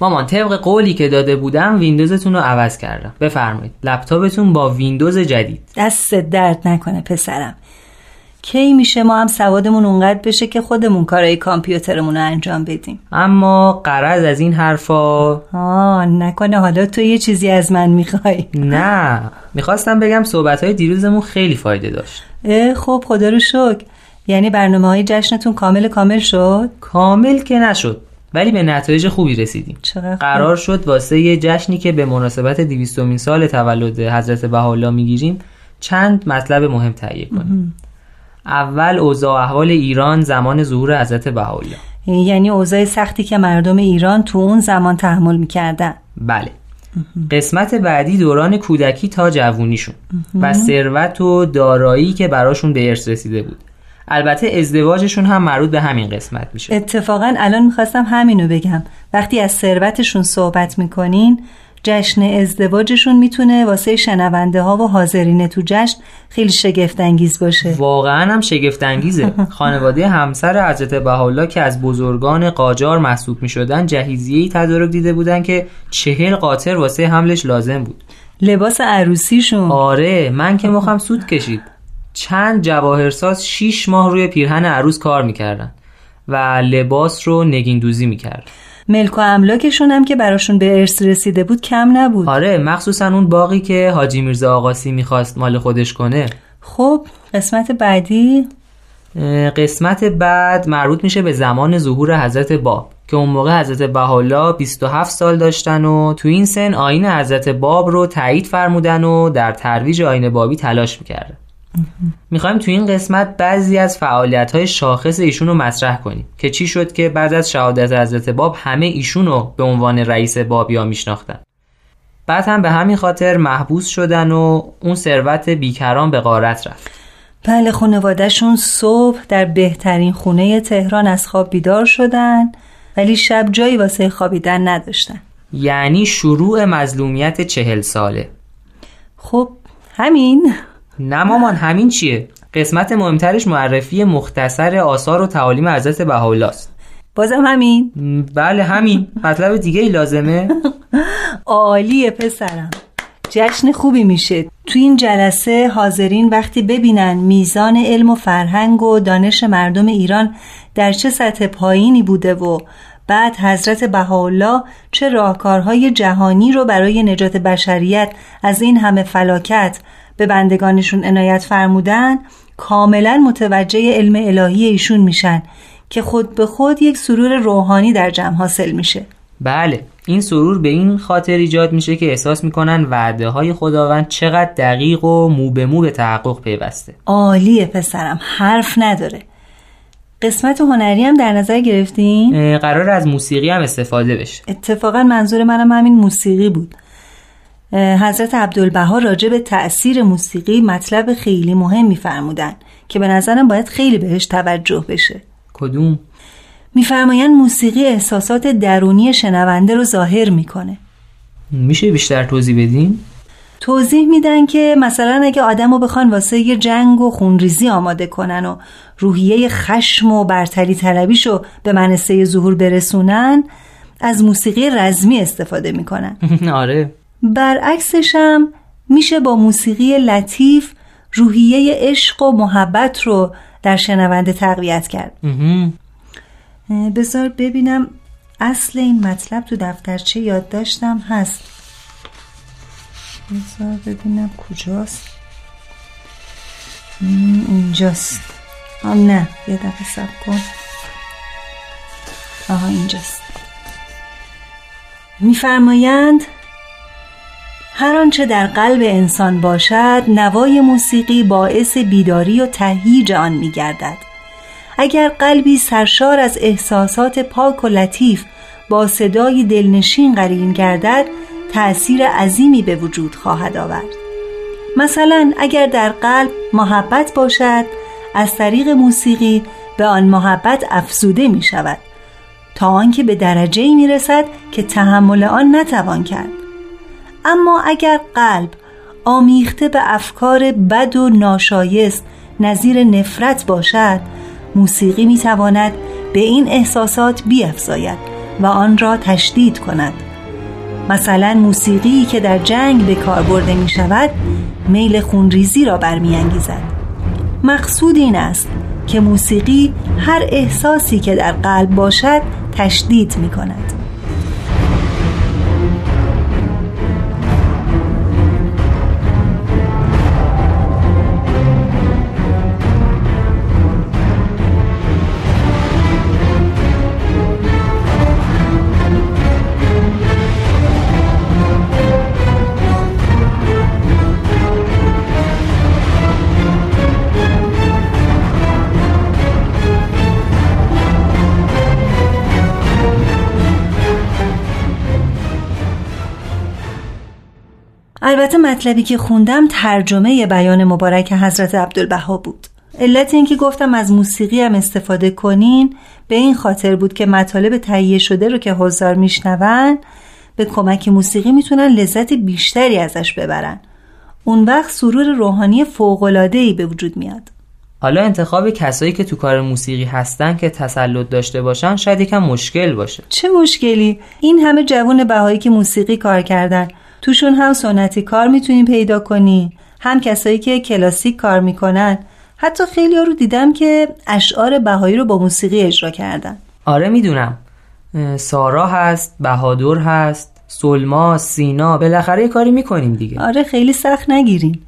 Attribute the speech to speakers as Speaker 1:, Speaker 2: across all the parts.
Speaker 1: مامان طبق قولی که داده بودم ویندوزتون رو عوض کردم. بفرمایید لپتاپتون با ویندوز جدید.
Speaker 2: دست درد نکنه پسرم. کی میشه ما هم سوادمون اونقدر بشه که خودمون کارهای کامپیوترمون رو انجام بدیم؟
Speaker 1: اما قرض از این حرفا
Speaker 2: آه نکنه حالا تو یه چیزی از من می‌خوای.
Speaker 1: نه می‌خواستم بگم صحبت های دیروزمون خیلی فایده داشت.
Speaker 2: اه خب خدا رو شکر. یعنی برنامه های جشنتون کامل کامل شد؟
Speaker 1: کامل که نشد. ولی به نتایج خوبی رسیدیم.
Speaker 2: چقدر.
Speaker 1: قرار شد واسه یه جشنی که به مناسبت دویستمین سال تولد حضرت بهاءالله می‌گیریم چند مطلب مهم تهیه کنیم. اول اوضاع احوال ایران زمان ظهور حضرت بهاءالله.
Speaker 2: یعنی اوضاع سختی که مردم ایران تو اون زمان تحمل می‌کردن.
Speaker 1: بله. قسمت بعدی دوران کودکی تا جوونیشون. و ثروت و دارایی که براشون به ارث رسیده بود. البته ازدواجشون هم مربوط به همین قسمت میشه.
Speaker 2: اتفاقا الان می‌خواستم همینو بگم. وقتی از ثروتشون صحبت می‌کنین جشن ازدواجشون می‌تونه واسه شنونده ها و حاضرین تو جشن خیلی شگفت انگیز باشه.
Speaker 1: واقعا هم شگفت انگیزه خانواده همسر حضرت بهاءالله که از بزرگان قاجار محسوب می شدن جهیزیه‌ای تدارک دیده بودن که چهل قاطر واسه حملش لازم بود.
Speaker 2: لباس عروسیشون.
Speaker 1: آره من که مخم سود کشید. چند جواهرساز شیش ماه روی پیرهن عروس کار می‌کردن و لباس رو نگین دوزی می‌کرد.
Speaker 2: ملک و املاکشون هم که براشون به ارث رسیده بود کم نبود.
Speaker 1: آره مخصوصا اون باقی که حاجی میرزا آقاسی می‌خواست مال خودش کنه.
Speaker 2: خب قسمت بعدی؟
Speaker 1: قسمت بعد مربوط میشه به زمان ظهور حضرت باب که اون موقع حضرت بهاءالله 27 سال داشتن و تو این سن آین حضرت باب رو تایید فرمودن و در ترویج آین بابی تلاش می‌کردن. می‌خوایم تو این قسمت بعضی از فعالیت های شاخص ایشون رو مطرح کنیم که چی شد که بعد از شهادت حضرت باب همه ایشون رو به عنوان رئیس بابیا میشناختن. بعد هم به همین خاطر محبوس شدن و اون ثروت بیکران به غارت رفت.
Speaker 2: بله خانوادهشون صبح در بهترین خونه تهران از خواب بیدار شدن ولی شب جایی واسه خوابیدن نداشتن.
Speaker 1: یعنی شروع مظلومیت چهل ساله.
Speaker 2: خب همین.
Speaker 1: نه مامان همین چیه؟ قسمت مهمترش معرفی مختصر آثار و تعالیم حضرت بهاءالله است
Speaker 2: بازم همین؟
Speaker 1: بله همین. مطلب دیگه ای لازمه؟
Speaker 2: عالیه پسرم. جشن خوبی میشه. تو این جلسه حاضرین وقتی ببینن میزان علم و فرهنگ و دانش مردم ایران در چه سطح پایینی بوده و بعد حضرت بهاءالله چه راهکارهای جهانی رو برای نجات بشریت از این همه فلاکت به بندگانشون عنایت فرمودن کاملا متوجه علم الهی ایشون میشن که خود به خود یک سرور روحانی در جمع حاصل میشه.
Speaker 1: بله این سرور به این خاطر ایجاد میشه که احساس می‌کنن وعده های خداوند چقدر دقیق و مو به مو به تحقق پیوسته.
Speaker 2: عالیه پسرم حرف نداره. قسمت هنری هم در نظر گرفتین؟
Speaker 1: قرار از موسیقی هم استفاده بشه.
Speaker 2: اتفاقا منظور منم همین موسیقی بود. حضرت عبدالبها راجع به تأثیر موسیقی مطلب خیلی مهم میفرمودن که به نظرم باید خیلی بهش توجه بشه.
Speaker 1: کدوم؟
Speaker 2: میفرمایند موسیقی احساسات درونی شنونده رو ظاهر می‌کنه.
Speaker 1: میشه بیشتر توضیح بدین؟
Speaker 2: توضیح میدن که مثلا اگه آدم رو بخوان واسه یه جنگ و خونریزی آماده کنن و روحیه خشم و برتری طلبیشو به منصه ظهور برسونن از موسیقی رزمی استفاده می‌کنن.
Speaker 1: آره.
Speaker 2: برعکسش هم میشه با موسیقی لطیف روحیه عشق و محبت رو در شنونده تقویت کرد. بذار ببینم اصل این مطلب تو دفترچه یادداشتم هست. بذار ببینم کجاست. اینجاست. آه نه یه دقیقه سب کن. آها اینجاست. میفرمایند هر آنچه در قلب انسان باشد نوای موسیقی باعث بیداری و تهییج آن میگردد. اگر قلبی سرشار از احساسات پاک و لطیف با صدای دلنشین قرین گردد تأثیر عظیمی به وجود خواهد آورد. مثلا اگر در قلب محبت باشد از طریق موسیقی به آن محبت افزوده می شود تا آنکه به درجه می رسد که تحمل آن نتوان کرد. اما اگر قلب آمیخته به افکار بد و ناشایست نظیر نفرت باشد موسیقی می تواند به این احساسات بیافزاید و آن را تشدید کند. مثلا موسیقی که در جنگ به کار برده می شود میل خونریزی را برمیانگیزد. مقصود این است که موسیقی هر احساسی که در قلب باشد تشدید می کند البته مطلبی که خوندم ترجمه بیان مبارک حضرت عبدالبها بود. علت اینکه گفتم از موسیقی هم استفاده کنین به این خاطر بود که مطالب تهیه شده رو که حضار میشنون به کمک موسیقی می‌تونن لذت بیشتری ازش ببرن. اون وقت سرور روحانی ای به وجود میاد.
Speaker 1: حالا انتخاب کسایی که تو کار موسیقی هستن که تسلط داشته باشن شاید یکم مشکل باشه.
Speaker 2: چه مشکلی؟ این همه جوون بهایی که موسیقی کار کردن. توشون هم سنتی کار می‌تونی پیدا کنی. هم کسایی که کلاسیک کار می‌کنن. حتی خیلی ها رو دیدم که اشعار بهایی رو با موسیقی اجرا کردن.
Speaker 1: آره می‌دونم. سارا هست بهادر هست سلما سینا بالاخره یه کاری می‌کنیم دیگه.
Speaker 2: آره خیلی سخت نگیرین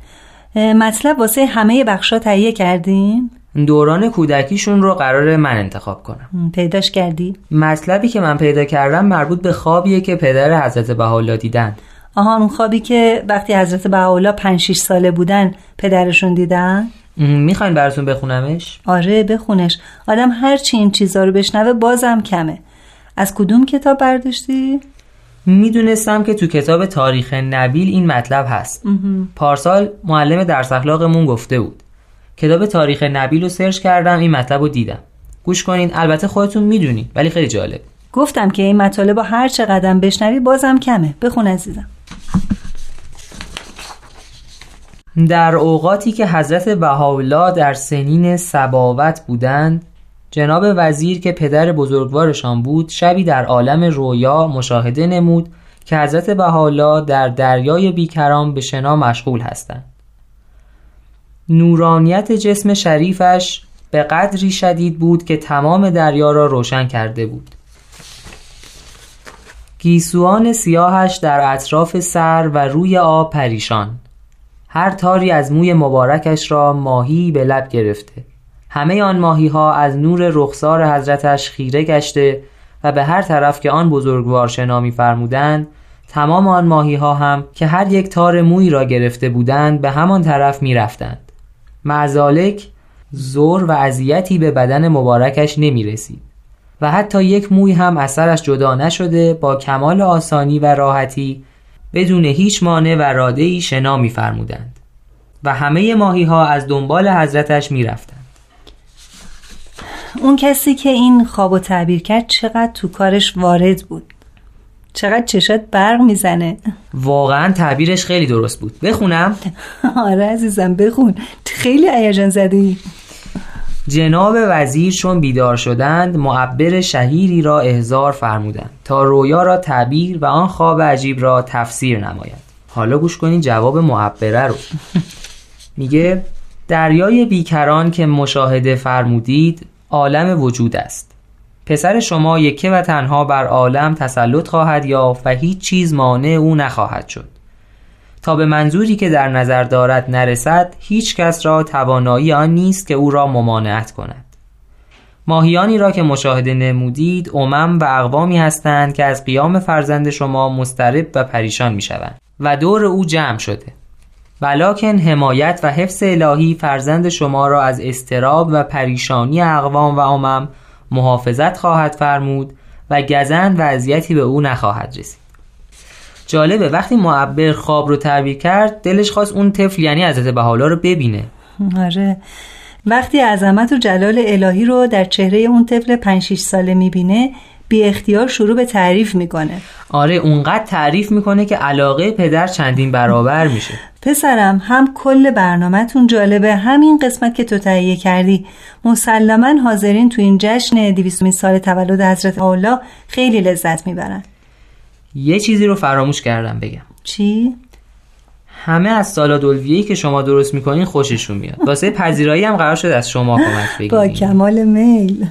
Speaker 2: مطلب واسه همه بخشا تهیه کردین
Speaker 1: دوران کودکیشون رو قرار من انتخاب کنم.
Speaker 2: پیداش کردی؟
Speaker 1: مطلبی که من پیدا کردم مربوط به خوابیه که پدر حضرت بهاءالله دیدن.
Speaker 2: آها اون خوابی که وقتی حضرت بهاءالله 5 6 ساله بودن پدرشون دیدن؟
Speaker 1: می‌خواین براتون بخونمش؟
Speaker 2: آره بخونش. آدم هر چی این چیزا رو بشنوه بازم کمه. از کدوم کتاب برداشتی؟
Speaker 1: می‌دونستم که تو کتاب تاریخ نبیل این مطلب هست. پارسال معلم درس اخلاقمون گفته بود. کتاب تاریخ نبیل رو سرچ کردم این مطلب رو دیدم. گوش کنین البته خودتون می‌دونین ولی خیلی جالب.
Speaker 2: گفتم که این مطالب با هر چه قدم بشنوی بازم کمه. بخون عزیزم.
Speaker 1: در اوقاتی که حضرت بهاءالله در سنین سباوت بودند جناب وزیر که پدر بزرگوارشان بود شبی در عالم رویا مشاهده نمود که حضرت بهاءالله در دریای بیکران به شنا مشغول هستند. نورانیت جسم شریفش به قدری شدید بود که تمام دریا را روشن کرده بود. گیسوان سیاهش در اطراف سر و روی آب پریشان. هر تاری از موی مبارکش را ماهی به لب گرفته. همه آن ماهی ها از نور رخسار حضرتش خیره گشته و به هر طرف که آن بزرگوار شنا فرمودند تمام آن ماهی ها هم که هر یک تار موی را گرفته بودند به همان طرف می رفتند معزالک زور و اذیتی به بدن مبارکش نمی رسید و حتی یک موی هم اثرش جدا نشده با کمال آسانی و راحتی بدون هیچ مانع و راده ای شنا میفرمودند و همه ماهی ها از دنبال حضرتش می‌رفتند.
Speaker 2: اون کسی که این خواب و تعبیر کرد چقدر تو کارش وارد بود؟ چقدر چشات برق می‌زنه؟
Speaker 1: واقعا تعبیرش خیلی درست بود. بخونم؟
Speaker 2: آره عزیزم بخون. خیلی ایجان زده
Speaker 1: جناب وزیر چون بیدار شدند معبر شهیری را احضار فرمودند تا رویا را تعبیر و آن خواب عجیب را تفسیر نماید. حالا گوش کنین جواب معبره رو. میگه دریای بیکران که مشاهده فرمودید عالم وجود است. پسر شما یکه و تنها بر عالم تسلط خواهد یافت و هیچ چیز مانع او نخواهد شد. به منظوری که در نظر دارد نرسد هیچ کس را توانایی آن نیست که او را ممانعت کند. ماهیانی را که مشاهده نمودید امم و اقوامی هستند که از قیام فرزند شما مسترب و پریشان می شوند و دور او جمع شده. ولیکن حمایت و حفظ الهی فرزند شما را از استراب و پریشانی اقوام و امم محافظت خواهد فرمود و گزند و اذیتی به او نخواهد رسید. جالبه وقتی معبر خواب رو تعبیر کرد دلش خواست اون طفل یعنی حضرت بهاءالله رو ببینه.
Speaker 2: آره. وقتی عظمت و جلال الهی رو در چهره اون طفل 5 6 ساله می‌بینه بی اختیار شروع به تعریف می‌کنه.
Speaker 1: آره اونقدر تعریف می‌کنه که علاقه پدر چندین برابر میشه.
Speaker 2: پسرم هم کل برنامهتون جالبه. همین قسمت که تو تهیه کردی. مسلما حاضرین تو این جشن 200 سال تولد حضرت الله خیلی لذت می‌برن.
Speaker 1: یه چیزی رو فراموش کردم بگم.
Speaker 2: چی؟
Speaker 1: همه از سالاد الویه‌ای که شما درست می‌کنین خوششون میاد. واسه پذیرایی هم قرار شد از شما کمک بگیریم
Speaker 2: با کمال میل.